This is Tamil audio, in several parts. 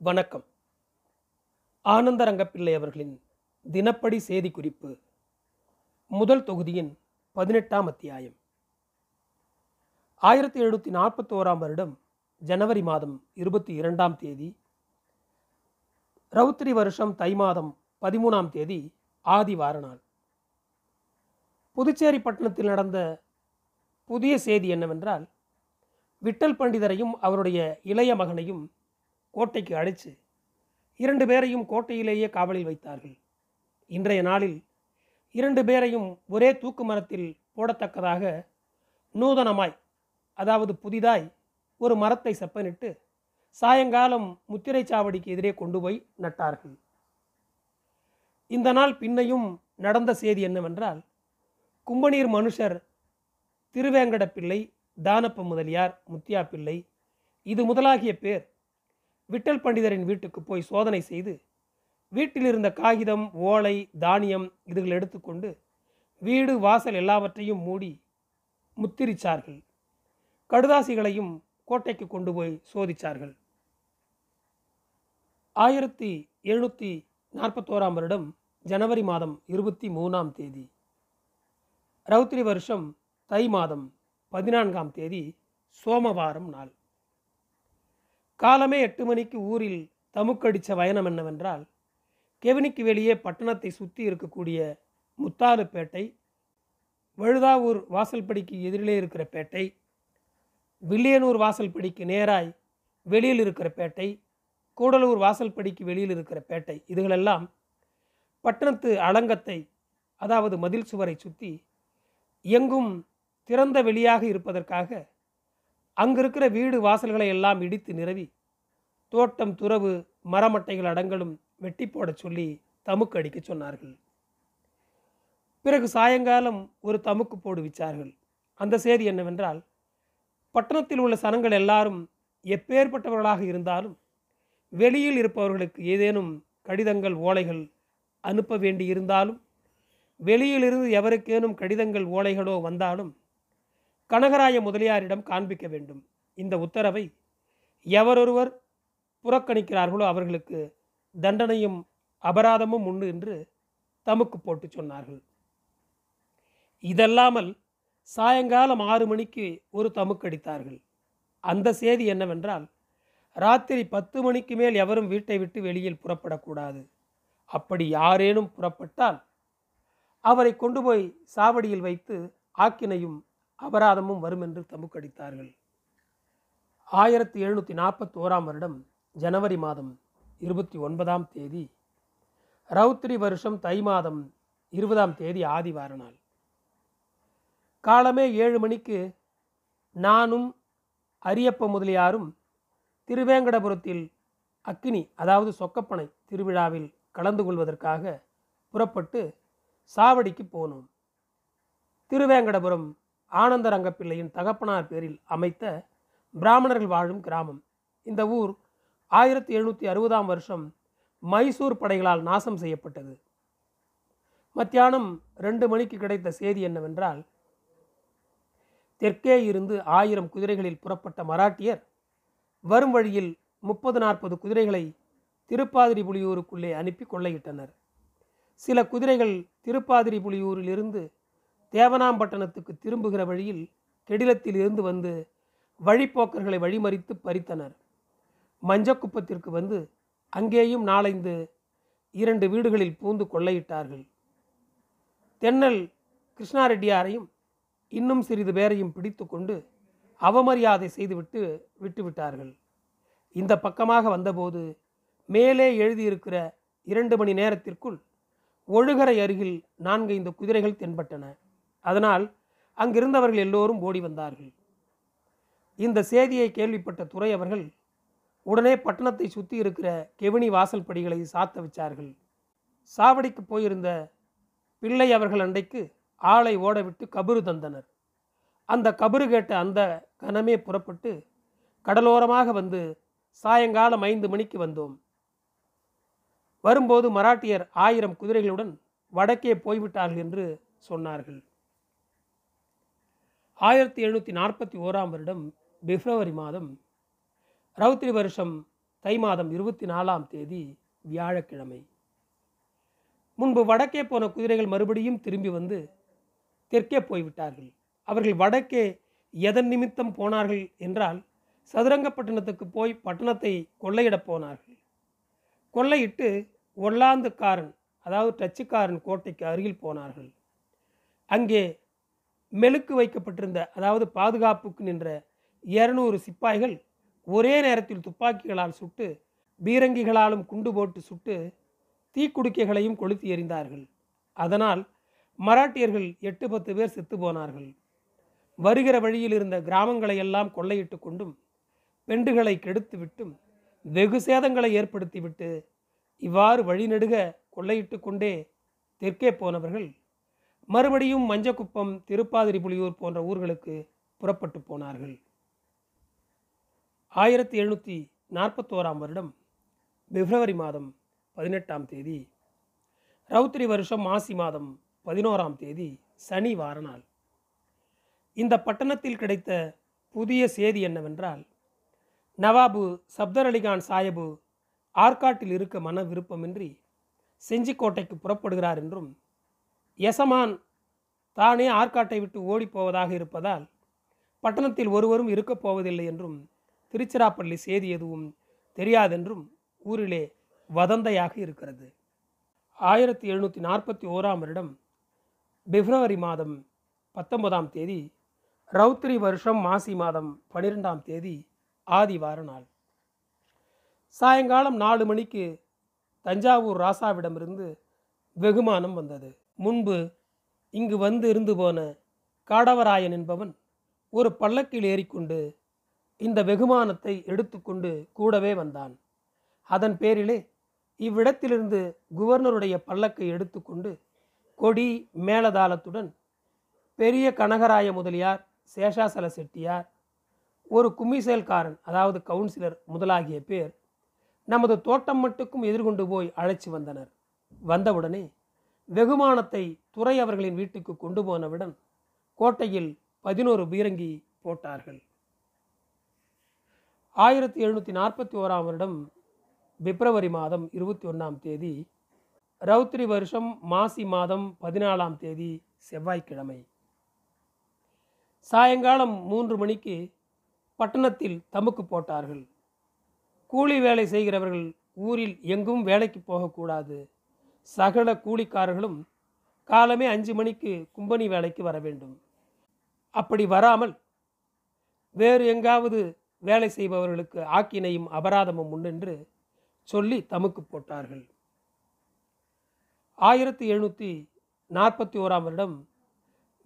வணக்கம். ஆனந்தரங்கப்பிள்ளை அவர்களின் தினப்படி செய்தி குறிப்பு முதல் தொகுதியின் பதினெட்டாம் அத்தியாயம். ஆயிரத்தி எழுநூற்றி நாற்பத்தோராம் வருடம் ஜனவரி மாதம் இருபத்தி இரண்டாம் தேதி ரவுத்திரி வருஷம் தை மாதம் பதிமூணாம் தேதி ஆதி வாரநாள் புதுச்சேரி பட்டணத்தில் நடந்த புதிய செய்தி என்னவென்றால் விட்டல் பண்டிதரையும் அவருடைய இளைய மகனையும் கோட்டைக்கு அழைச்சு இரண்டு பேரையும் கோட்டையிலேயே காவலில் வைத்தார்கள். இன்றைய நாளில் இரண்டு பேரையும் ஒரே தூக்கு மரத்தில் போடத்தக்கதாக நூதனமாய் அதாவது புதிதாய் ஒரு மரத்தை செப்பனிட்டு சாயங்காலம் முத்திரை சாவடிக்கு எதிரே கொண்டு போய் நட்டார்கள். இந்த நாள் பின்னையும் நடந்த செய்தி என்னவென்றால் கும்பநீர் மனுஷர் திருவேங்கட பிள்ளை தானப்ப முதலியார் முத்தியா பிள்ளை இது முதலாகிய பேர் விட்டல் பண்டிதரின் வீட்டுக்கு போய் சோதனை செய்து வீட்டில் இருந்த காகிதம் ஓலை தானியம் இதுகள் எடுத்துக்கொண்டு வீடு வாசல் எல்லாவற்றையும் மூடி முத்திரிச்சார்கள். கடுதாசிகளையும் கோட்டைக்கு கொண்டு போய் சோதித்தார்கள் ஆயிரத்தி எழுநூற்றி நாற்பத்தோராம் வருடம் ஜனவரி மாதம் இருபத்தி மூணாம் தேதி. ரௌத்ரி வருஷம் தை மாதம் பதினான்காம் தேதி சோமவாரம் நாள். காலமே எட்டு மணிக்கு ஊரில் தமுக்கடித்த பயணம் என்னவென்றால் கெவினிக்கு வெளியே பட்டணத்தை சுற்றி இருக்கக்கூடிய முத்தாலுப்பேட்டை வழுதாவூர் வாசல்படிக்கு எதிரிலே இருக்கிற பேட்டை வில்லியனூர் வாசல்படிக்கு நேராய் வெளியில் இருக்கிற பேட்டை கூடலூர் வாசல்படிக்கு வெளியில் இருக்கிற பேட்டை இதுகளெல்லாம் பட்டணத்து அலங்கத்தை அதாவது மதில் சுவரை சுற்றி எங்கும் திறந்த வெளியாக இருப்பதற்காக அங்கிருக்கிற வீடு வாசல்களை எல்லாம் இடித்து நிரவி தோட்டம் துறவு மரமட்டைகள் அடங்கலும் வெட்டி போடச் சொல்லி தமுக்கு அடிக்க சொன்னார்கள். பிறகு சாயங்காலம் ஒரு தமுக்கு போடு விச்சார்கள் அந்த செய்தி என்னவென்றால் பட்டணத்தில் உள்ள சனங்கள் எல்லாரும் எப்பேற்பட்டவர்களாக இருந்தாலும் வெளியில் இருப்பவர்களுக்கு ஏதேனும் கடிதங்கள் ஓலைகள் அனுப்ப வேண்டி இருந்தாலும் வெளியிலிருந்து எவருக்கேனும் கடிதங்கள் ஓலைகளோ வந்தாலும் கனகராய முதலியாரிடம் காண்பிக்க வேண்டும். இந்த உத்தரவை எவரொருவர் புறக்கணிக்கிறார்களோ அவர்களுக்கு தண்டனையும் அபராதமும் உண்டு என்று தமுக்கு போட்டு சொன்னார்கள். இதல்லாமல் சாயங்காலம் ஆறு மணிக்கு ஒரு தமுக்கடித்தார்கள் அந்த செய்தி என்னவென்றால் ராத்திரி பத்து மணிக்கு மேல் எவரும் வீட்டை விட்டு வெளியில் புறப்படக்கூடாது. அப்படி யாரேனும் புறப்பட்டால் அவரை கொண்டு போய் சாவடியில் வைத்து ஆக்கினையும் அபராதமும் வரும் என்று தமுக்கடித்தார்கள் ஆயிரத்தி எழுநூற்றி நாற்பத்தி ஓராம் வருடம் ஜனவரி மாதம் இருபத்தி ஒன்பதாம் தேதி ரவுத்திரி வருஷம் தை மாதம் இருபதாம் தேதி ஆதிவார நாள். காலமே ஏழு மணிக்கு நானும் அரியப்ப முதலியாரும் திருவேங்கடபுரத்தில் அக்கினி அதாவது சொக்கப்பனை திருவிழாவில் கலந்து கொள்வதற்காக புறப்பட்டு சாவடிக்கு போனோம். திருவேங்கடபுரம் ஆனந்தரங்கப்பிள்ளையின் தகப்பனார் பேரில் அமைத்த பிராமணர்கள் வாழும் கிராமம். இந்த ஊர் ஆயிரத்தி எழுநூற்றி அறுபதாம் வருஷம் மைசூர் படைகளால் நாசம் செய்யப்பட்டது. மத்தியானம் ரெண்டு மணிக்கு கிடைத்த செய்தி என்னவென்றால் தெற்கே இருந்து ஆயிரம் குதிரைகளில் புறப்பட்ட மராட்டியர் வரும் வழியில் முப்பது நாற்பது குதிரைகளை திருப்பாதிரி புலியூருக்குள்ளே அனுப்பி கொள்ளையிட்டனர். சில குதிரைகள் திருப்பாதிரி புலியூரிலிருந்து தேவனாம்பட்டணத்துக்கு திரும்புகிற வழியில் கெடிலத்தில் இருந்து வந்து வழிப்போக்கர்களை வழிமறித்து பறித்தனர். மஞ்சக்குப்பத்திற்கு வந்து அங்கேயும் நாளைந்து இரண்டு வீடுகளில் பூந்து கொள்ளையிட்டார்கள். தென்னல் கிருஷ்ணாரெட்டியாரையும் இன்னும் சிறிது பேரையும் பிடித்து கொண்டு அவமரியாதை செய்துவிட்டு விட்டுவிட்டார்கள். இந்த பக்கமாக வந்தபோது மேலே எழுதியிருக்கிற இரண்டு மணி நேரத்திற்குள் ஒழுகரை அருகில் நான்கைந்து குதிரைகள் தென்பட்டன. அதனால் அங்கிருந்தவர்கள் எல்லோரும் ஓடி வந்தார்கள். இந்த செய்தியை கேள்விப்பட்ட துறை அவர்கள் உடனே பட்டணத்தை சுற்றி இருக்கிற கெவினி வாசல் படிகளை சாத்த வச்சார்கள். சாவடிக்கு போயிருந்த பிள்ளை அவர்கள் அண்டைக்கு ஆளை ஓடவிட்டு கபரு தந்தனர். அந்த கபரு கேட்ட அந்த கணமே புறப்பட்டு கடலோரமாக வந்து சாயங்காலம் ஐந்து மணிக்கு வந்தோம். வரும்போது மராட்டியர் ஆயிரம் குதிரைகளுடன் வடக்கே போய்விட்டார்கள் என்று சொன்னார்கள். ஆயிரத்தி எழுநூற்றி நாற்பத்தி ஓராம் வருடம் பிப்ரவரி மாதம் ரவுத்திரி வருஷம் தை மாதம் இருபத்தி நாலாம் தேதி வியாழக்கிழமை. முன்பு வடக்கே போன குதிரைகள் மறுபடியும் திரும்பி வந்து தெற்கே போய்விட்டார்கள். அவர்கள் வடக்கே எதன் நிமித்தம் போனார்கள் என்றால் சதுரங்கப்பட்டினத்துக்கு போய் பட்டணத்தை கொள்ளையிடப் போனார்கள். கொள்ளையிட்டு ஒல்லாந்துக்காரன் அதாவது டச்சுக்காரன் கோட்டைக்கு அருகில் போனார்கள். அங்கே மெழுக்கு வைக்கப்பட்டிருந்த அதாவது பாதுகாப்புக்கு நின்ற இருநூறு சிப்பாய்கள் ஒரே நேரத்தில் துப்பாக்கிகளால் சுட்டு பீரங்கிகளாலும் குண்டு போட்டு சுட்டு தீக்குடுக்கைகளையும் கொளுத்தி எறிந்தார்கள். அதனால் மராட்டியர்கள் எட்டு பத்து பேர் செத்து போனார்கள். வருகிற வழியில் இருந்த கிராமங்களை எல்லாம் கொள்ளையிட்டு கொண்டும் பெண்டுகளை கெடுத்து விட்டும் வெகு சேதங்களை ஏற்படுத்திவிட்டு இவ்வாறு வழிநெடுக கொள்ளையிட்டு கொண்டே தெற்கே போனவர்கள் மறுபடியும் மஞ்சக்குப்பம் திருப்பாதிரி புலியூர் போன்ற ஊர்களுக்கு புறப்பட்டு போனார்கள். ஆயிரத்தி எழுநூற்றி நாற்பத்தோராம் வருடம் பிப்ரவரி மாதம் பதினெட்டாம் தேதி ரவுத்திரி வருஷம் மாசி மாதம் பதினோராம் தேதி சனி வார நாள். இந்த பட்டணத்தில் கிடைத்த புதிய செய்தி என்னவென்றால் நவாபு சப்தர் அலிகான் சாயபு ஆற்காட்டில் இருக்க மன விருப்பமின்றி செஞ்சிக்கோட்டைக்கு புறப்படுகிறார் என்றும் எசமான் தானே ஆற்காட்டை விட்டு ஓடிப்போவதாக இருப்பதால் பட்டணத்தில் ஒருவரும் இருக்கப் போவதில்லை என்றும் திருச்சிராப்பள்ளி செய்தி எதுவும் தெரியாதென்றும் ஊரிலே வதந்தையாக இருக்கிறது. ஆயிரத்தி எழுநூற்றி நாற்பத்தி ஓராம் வருடம் பிப்ரவரி மாதம் பத்தொன்பதாம் தேதி ரௌத்ரி வருஷம் மாசி மாதம் பனிரெண்டாம் தேதி ஆதிவார நாள். சாயங்காலம் நாலு மணிக்கு தஞ்சாவூர் ராசாவிடமிருந்து வெகுமானம் வந்தது. முன்பு இங்கு வந்து இருந்து போன காடவராயன் என்பவன் ஒரு பல்லக்கில் ஏறிக்கொண்டு இந்த வெகுமானத்தை எடுத்துக்கொண்டு கூடவே வந்தான். அதன் பேரிலே இவ்விடத்திலிருந்து குவர்னருடைய பல்லக்கை எடுத்துக்கொண்டு கொடி மேலதாளத்துடன் பெரிய கனகராய முதலியார் சேஷாசல செட்டியார் ஒரு கும்மிசேல்காரன் அதாவது கவுன்சிலர் முதலாகிய பேர் நமது தோட்டம் மட்டுக்கும் எதிர்கொண்டு போய் அழைச்சி வந்தனர். வந்தவுடனே வெகுமானத்தை துறை அவர்களின் வீட்டுக்கு கொண்டு போனவுடன் கோட்டையில் பதினோரு பீரங்கி போட்டார்கள். ஆயிரத்தி எழுநூற்றி நாற்பத்தி ஓராம் வருடம் பிப்ரவரி மாதம் இருபத்தி ஒன்றாம் தேதி ரௌத்ரி வருஷம் மாசி மாதம் பதினாலாம் தேதி செவ்வாய்க்கிழமை. சாயங்காலம் மூன்று மணிக்கு பட்டணத்தில் தமுக்கு போட்டார்கள். கூலி வேலை செய்கிறவர்கள் ஊரில் எங்கும் வேலைக்கு போகக்கூடாது. சகல கூலிக்காரர்களும் காலமே அஞ்சு மணிக்கு கும்பனி வேலைக்கு வர வேண்டும். அப்படி வராமல் வேறு எங்காவது வேலை செய்பவர்களுக்கு ஆக்கினையும் அபராதமும் உண்டென்று சொல்லி தமுக்கு போட்டார்கள். ஆயிரத்தி எழுநூற்றி நாற்பத்தி ஓராம் வருடம்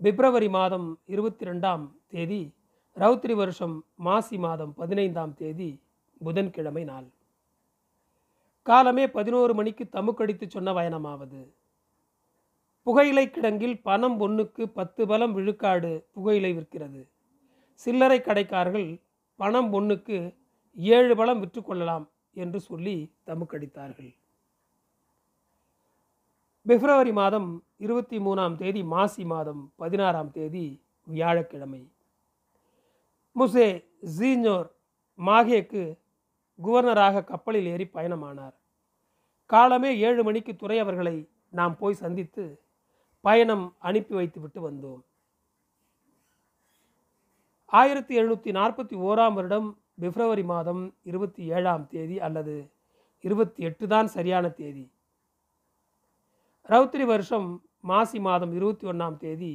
பிப்ரவரி மாதம் இருபத்தி ரெண்டாம் தேதி ரௌத்ரி வருஷம் மாசி மாதம் பதினைந்தாம் தேதி புதன்கிழமை நாள். காலமே பதினோரு மணிக்கு தமுக்கடித்து சொன்ன பயணமாவது புகையிலை கிடங்கில் பணம் ஒன்றுக்கு பத்து பலம் விழுக்காடு புகையிலை விற்கிறது. சில்லறை கடைக்காரர்கள் பணம் ஒன்றுக்கு ஏழு பலம் விற்றுக்கொள்ளலாம் என்று சொல்லி தமுக்கடித்தார்கள். பிப்ரவரி மாதம் இருபத்தி மூணாம் தேதி மாசி மாதம் பதினாறாம் தேதி வியாழக்கிழமை. முசே ஜீஞ்சோர் மாகேக்கு குவர்னராக கப்பலில் ஏறி பயணமானார். காலமே ஏழு மணிக்கு துறை அவர்களை நாம் போய் சந்தித்து பயணம் அனுப்பி வைத்துவிட்டு வந்தோம். ஆயிரத்தி எழுநூற்றி நாற்பத்தி ஓராம் வருடம் பிப்ரவரி மாதம் இருபத்தி ஏழாம் தேதி அல்லது இருபத்தி எட்டு தான் சரியான தேதி. ரவுத்திரி வருஷம் மாசி மாதம் இருபத்தி ஒன்றாம் தேதி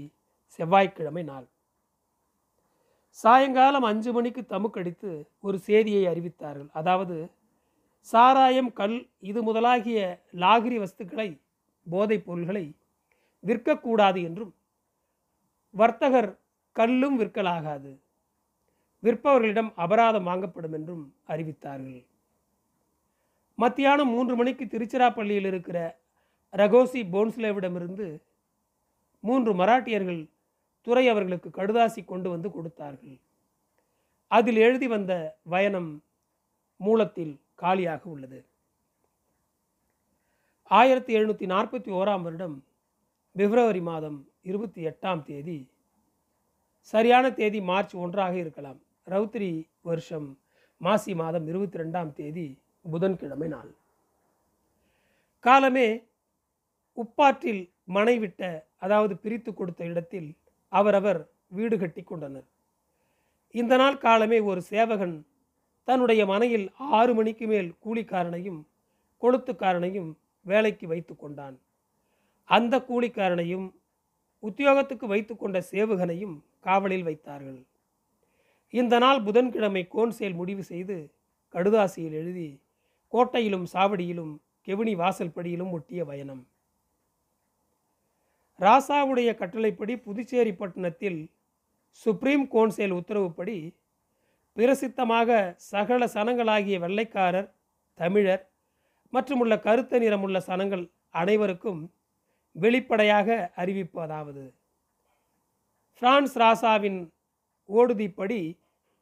செவ்வாய்க்கிழமை நாள். சாயங்காலம் அஞ்சு மணிக்கு தமுக்கடித்து ஒரு செய்தியை அறிவித்தார்கள். அதாவது சாராயம் கல் இது முதலாகிய லாகிரி வஸ்துக்களை போதைப் பொருள்களை விற்கக்கூடாது என்றும் வர்த்தகர் கல்லும் விற்கலாகாது. விற்பவர்களிடம் அபராதம் வாங்கப்படும் என்றும் அறிவித்தார்கள். மத்தியானம் மூன்று மணிக்கு திருச்சிராப்பள்ளியில் இருக்கிற ரகோசி போன்ஸ்லேவிடமிருந்து மூன்று மராட்டியர்கள் துறை அவர்களுக்கு கடுதாசி கொண்டு வந்து கொடுத்தார்கள். அதில் எழுதி வந்த வயனம் மூலத்தில் காலியாக உள்ளது. ஆயிரத்தி எழுநூற்றி நாற்பத்தி ஓராம் வருடம் பிப்ரவரி மாதம் இருபத்தி எட்டாம் தேதி சரியான தேதி மார்ச் ஒன்றாக இருக்கலாம். ரௌத்ரி வருஷம் மாசி மாதம் இருபத்தி ரெண்டாம் தேதி புதன்கிழமை நாள். காலமே உப்பாற்றில் மனைவிட்ட அதாவது பிரித்து கொடுத்த இடத்தில் அவரவர் வீடு கட்டி கொண்டனர். இந்த நாள் காலமே ஒரு சேவகன் தன்னுடைய மனையில் ஆறு மணிக்கு மேல் கூலிக்காரனையும் கொளுத்துக்காரனையும் வேலைக்கு வைத்து கொண்டான். அந்த கூலிக்காரனையும் உத்தியோகத்துக்கு வைத்து கொண்ட சேவகனையும் காவலில் வைத்தார்கள். இந்த நாள் புதன்கிழமை கோன்சேல் முடிவு செய்து கடுதாசியில் எழுதி கோட்டையிலும் சாவடியிலும் கெவினி வாசல்படியிலும் ஒட்டிய பயணம் ராசாவுடைய கட்டளைப்படி புதுச்சேரி பட்டணத்தில் சுப்ரீம் கோன்சேல் உத்தரவுப்படி பிரசித்தமாக சகல சனங்களாகிய வெள்ளைக்காரர் தமிழர் மற்றும் உள்ள கருத்த நிறமுள்ள சனங்கள் அனைவருக்கும் வெளிப்படையாக அறிவிப்பதாவது. பிரான்ஸ் ராசாவின் ஓடுதிப்படி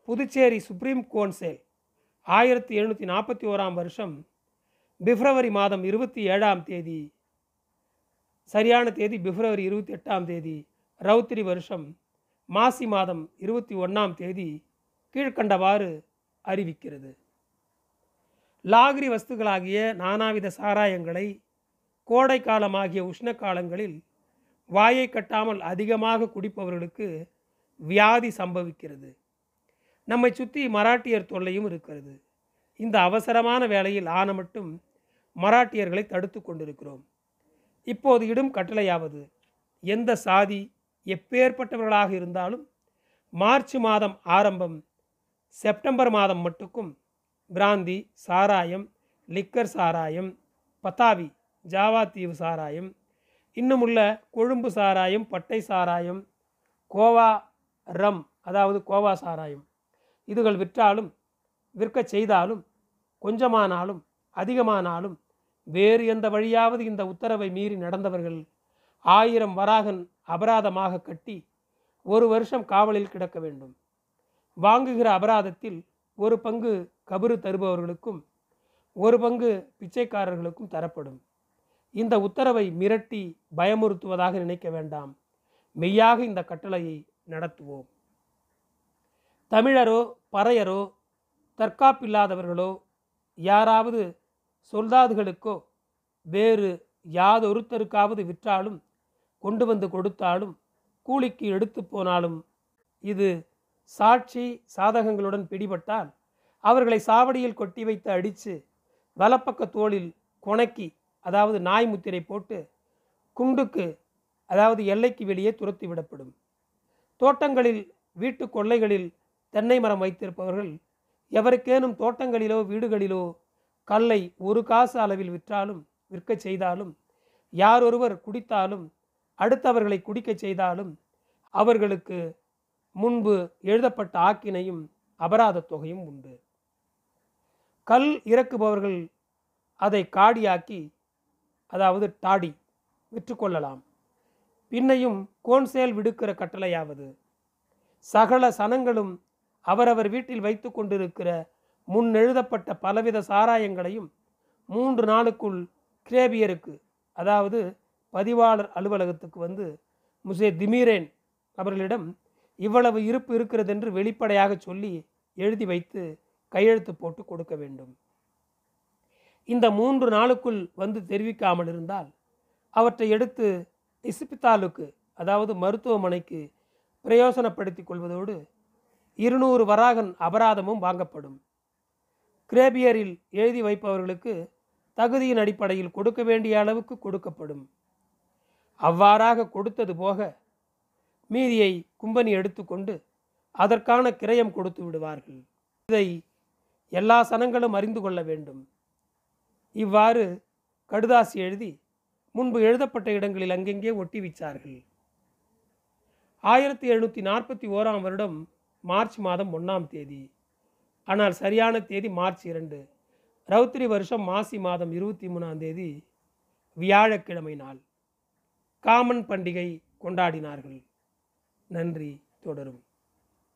புதுச்சேரி சுப்ரீம் கோன்சேல் ஆயிரத்தி எழுநூற்றி நாற்பத்தி ஓராம் வருஷம் பிப்ரவரி மாதம் இருபத்தி ஏழாம் தேதி சரியான தேதி பிப்ரவரி இருபத்தி எட்டாம் தேதி ரவுத்திரி வருஷம் மாசி மாதம் இருபத்தி ஒன்றாம் தேதி கீழ்கண்டவாறு அறிவிக்கிறது. லாகிரி வஸ்துகளாகிய நானாவித சாராயங்களை கோடை காலமாகிய உஷ்ண காலங்களில் வாயை கட்டாமல் அதிகமாக குடிப்பவர்களுக்கு வியாதி சம்பவிக்கிறது. நம்மை சுற்றி மராட்டியர் தொல்லையும் இருக்கிறது. இந்த அவசரமான வேளையில் ஆன மட்டும் மராட்டியர்களை தடுத்து கொண்டிருக்கிறோம். இப்போது இடும் கட்டளையாவது எந்த சாதி எப்பேற்பட்டவர்களாக இருந்தாலும் மார்ச் மாதம் ஆரம்பம் செப்டம்பர் மாதம் மட்டுக்கும் பிராந்தி சாராயம் லிக்கர் சாராயம் பத்தாவி ஜாவா தீவு சாராயம் இன்னுமுள்ள கொழும்பு சாராயம் பட்டை சாராயம் கோவா ரம் அதாவது கோவா சாராயம். இதுகள் விற்றாலும் விற்கச் செய்தாலும் கொஞ்சமானாலும் அதிகமானாலும் வேறு எந்த வழியாவது இந்த உத்தரவை மீறி நடந்தவர்கள் ஆயிரம் வராகன் அபராதமாக கட்டி ஒரு வருஷம் காவலில் கிடக்க வேண்டும். வாங்குகிற அபராதத்தில் ஒரு பங்கு கபரு தருபவர்களுக்கும் ஒரு பங்கு பிச்சைக்காரர்களுக்கும் தரப்படும். இந்த உத்தரவை மிரட்டி பயமுறுத்துவதாக நினைக்க வேண்டாம். மெய்யாக இந்த கட்டளையை நடத்துவோம். தமிழரோ பறையரோ தற்காப்பில்லாதவர்களோ யாராவது சொல்லாதுகளுக்கோ வேறு யாதொருத்தருக்காவது விற்றாலும் கொண்டு வந்து கொடுத்தாலும் கூலிக்கு எடுத்து போனாலும் இது சாட்சி சாதகங்களுடன் பிடிபட்டால் அவர்களை சாவடியில் கொட்டி வைத்து அடித்து வலப்பக்க தோளில் கொணக்கி அதாவது நாய் முத்திரை போட்டு குண்டுக்கு அதாவது எல்லைக்கு வெளியே துரத்தி விடப்படும். தோட்டங்களில் வீட்டு கொள்ளைகளில் தென்னை மரம் வைத்திருப்பவர்கள் எவருக்கேனும் தோட்டங்களிலோ வீடுகளிலோ கல்லை ஒரு காசு அளவில் விற்றாலும் விற்கச் செய்தாலும் யாரொருவர் குடித்தாலும் அடுத்தவர்களை குடிக்கச் செய்தாலும் அவர்களுக்கு முன்பு எழுதப்பட்ட ஆக்கினையும் அபராதத் தொகையும் உண்டு. கல் இறக்குபவர்கள் அதை காடியாக்கி அதாவது டாடி விற்றுக்கொள்ளலாம். பின்னையும் கோன்சேல் விடுக்கிற கட்டளையாவது. சகல சனங்களும் அவரவர் வீட்டில் வைத்து கொண்டிருக்கிற முன்னெழுதப்பட்ட பலவித சாராயங்களையும் மூன்று நாளுக்குள் கிரேபியருக்கு அதாவது பதிவாளர் அலுவலகத்துக்கு வந்து முசே திமீரேன் அவர்களிடம் இவ்வளவு இருப்பு இருக்கிறது என்று வெளிப்படையாக சொல்லி எழுதி வைத்து கையெழுத்து போட்டு கொடுக்க வேண்டும். இந்த மூன்று நாளுக்குள் வந்து தெரிவிக்காமல் இருந்தால் அவற்றை எடுத்து இசுபித்தாலுக்கு அதாவது மருத்துவமனைக்கு பிரயோசனப்படுத்தி கொள்வதோடு இருநூறு வராகன் அபராதமும் வாங்கப்படும். கிரேபியரில் எழுதி வைப்பவர்களுக்கு தகுதியின் அடிப்படையில் கொடுக்க வேண்டிய அளவுக்கு கொடுக்கப்படும். அவ்வாறாக கொடுத்தது போக மீதியை கும்பனி எடுத்துக்கொண்டு அதற்கான கிரயம் கொடுத்து விடுவார்கள். இதை எல்லா சனங்களும் அறிந்து கொள்ள வேண்டும். இவ்வாறு கடுதாசி எழுதி முன்பு எழுதப்பட்ட இடங்களில் அங்கெங்கே ஒட்டி வைச்சார்கள். ஆயிரத்தி எழுநூற்றி நாற்பத்தி ஓராம் வருடம் மார்ச் மாதம் ஒன்றாம் தேதி. ஆனால் சரியான தேதி மார்ச் இரண்டு. ரவுத்திரி வருஷம் மாசி மாதம் இருபத்தி மூணாம் தேதி வியாழக்கிழமை நாள். காமன் பண்டிகை கொண்டாடினார்கள். நன்றி தொடரும்.